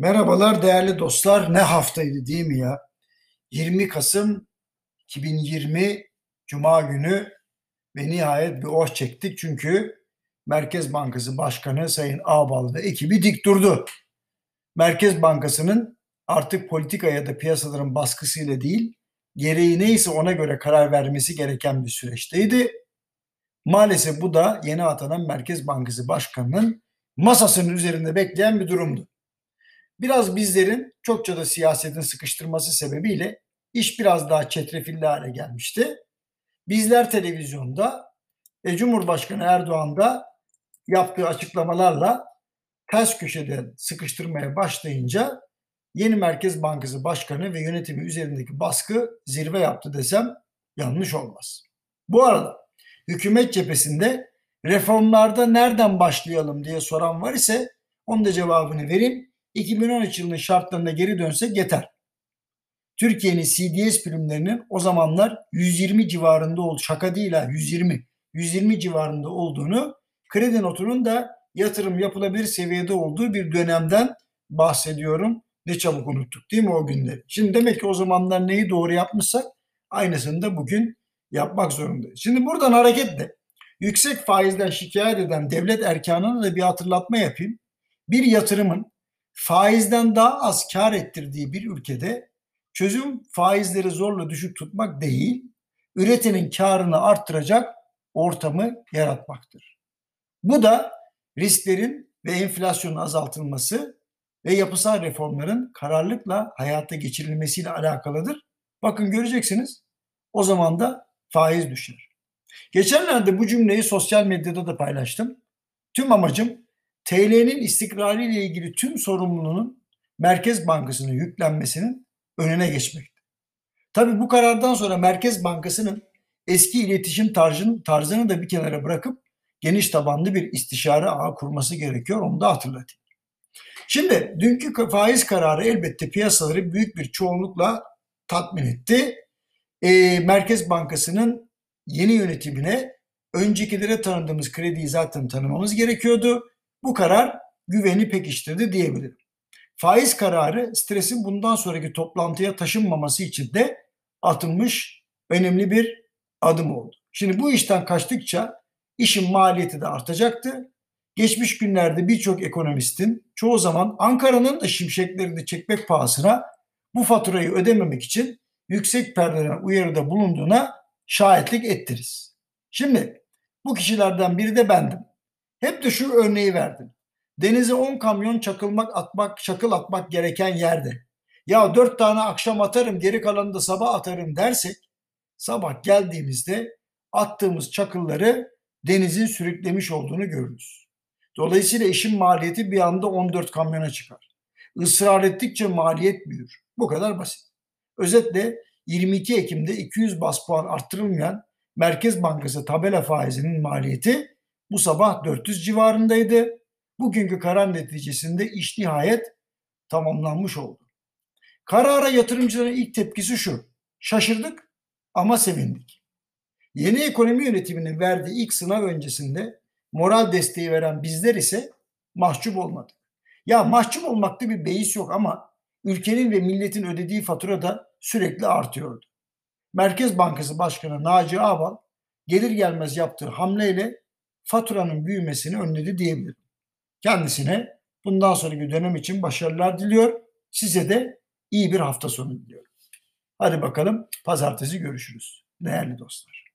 Merhabalar değerli dostlar. Ne haftaydı değil mi ya? 20 Kasım 2020 Cuma günü ve nihayet bir oh çektik çünkü Merkez Bankası Başkanı Sayın Ağbal ve ekibi dik durdu. Merkez Bankası'nın artık politika ya da piyasaların baskısıyla değil, gereği neyse ona göre karar vermesi gereken bir süreçteydi. Maalesef bu da yeni atanan Merkez Bankası Başkanı'nın masasının üzerinde bekleyen bir durumdu. Biraz bizlerin çokça da siyasetin sıkıştırması sebebiyle iş biraz daha çetrefilli hale gelmişti. Bizler televizyonda ve Cumhurbaşkanı Erdoğan da yaptığı açıklamalarla ters köşeden sıkıştırmaya başlayınca yeni Merkez Bankası Başkanı ve yönetimi üzerindeki baskı zirve yaptı desem yanlış olmaz. Bu arada hükümet cephesinde reformlarda nereden başlayalım diye soran var ise onun da cevabını vereyim 2013 yılının şartlarına geri dönsek yeter. Türkiye'nin CDS primlerinin o zamanlar 120 civarında oldu. Şaka değil ha 120. 120 civarında olduğunu kredi notunun da yatırım yapılabilir seviyede olduğu bir dönemden bahsediyorum. Ne çabuk unuttuk değil mi o günleri? Şimdi demek ki o zamanlar neyi doğru yapmışsak aynısını da bugün yapmak zorundayız. Şimdi buradan hareketle yüksek faizden şikayet eden devlet erkanına da bir hatırlatma yapayım. Bir yatırımın faizden daha az kar ettirdiği bir ülkede çözüm faizleri zorla düşük tutmak değil, üretenin karını arttıracak ortamı yaratmaktır. Bu da risklerin ve enflasyonun azaltılması ve yapısal reformların kararlılıkla hayata geçirilmesiyle alakalıdır. Bakın göreceksiniz o zaman da faiz düşer. Geçenlerde bu cümleyi sosyal medyada da paylaştım. Tüm amacım TL'nin istikrarı ile ilgili tüm sorumluluğunun Merkez Bankası'na yüklenmesinin önüne geçmekte. Tabii bu karardan sonra Merkez Bankası'nın eski iletişim tarzını, tarzını da bir kenara bırakıp geniş tabanlı bir istişare ağı kurması gerekiyor. Onu da hatırlatayım. Şimdi dünkü faiz kararı elbette piyasaları büyük bir çoğunlukla tatmin etti. E, Merkez Bankası'nın yeni yönetimine öncekilere tanıdığımız krediyi zaten tanımamız gerekiyordu. Bu karar güveni pekiştirdi diyebilirim. Faiz kararı stresin bundan sonraki toplantıya taşınmaması için de atılmış önemli bir adım oldu. Şimdi bu işten kaçtıkça işin maliyeti de artacaktı. Geçmiş günlerde birçok ekonomistin çoğu zaman Ankara'nın da şimşeklerini çekmek pahasına bu faturayı ödememek için yüksek perdeden uyarıda bulunduğuna şahitlik ettiriz. Şimdi bu kişilerden biri de bendim. Hep de şu örneği verdim. Denize 10 kamyon çakılmak atmak, çakıl atmak gereken yerde. Ya 4 tane akşam atarım geri kalanını da sabah atarım dersek sabah geldiğimizde attığımız çakılları denizin sürüklemiş olduğunu görürüz. Dolayısıyla işin maliyeti bir anda 14 kamyona çıkar. Israr ettikçe maliyet büyür. Bu kadar basit. Özetle 22 Ekim'de 200 bas puan arttırılmayan Merkez Bankası tabela faizinin maliyeti bu sabah 400 civarındaydı. Bugünkü karar neticesinde iş nihayet tamamlanmış oldu. Karara yatırımcıların ilk tepkisi şu. Şaşırdık ama sevindik. Yeni ekonomi yönetiminin verdiği ilk sınav öncesinde moral desteği veren bizler ise mahcup olmadık. Ya mahcup olmakta bir beis yok ama ülkenin ve milletin ödediği fatura da sürekli artıyordu. Merkez Bankası Başkanı Naci Ağbal gelir gelmez yaptığı hamleyle faturanın büyümesini önledi diyebilirim. Kendisine bundan sonraki dönem için başarılar diliyor. Size de iyi bir hafta sonu diliyorum. Hadi bakalım pazartesi görüşürüz değerli dostlar.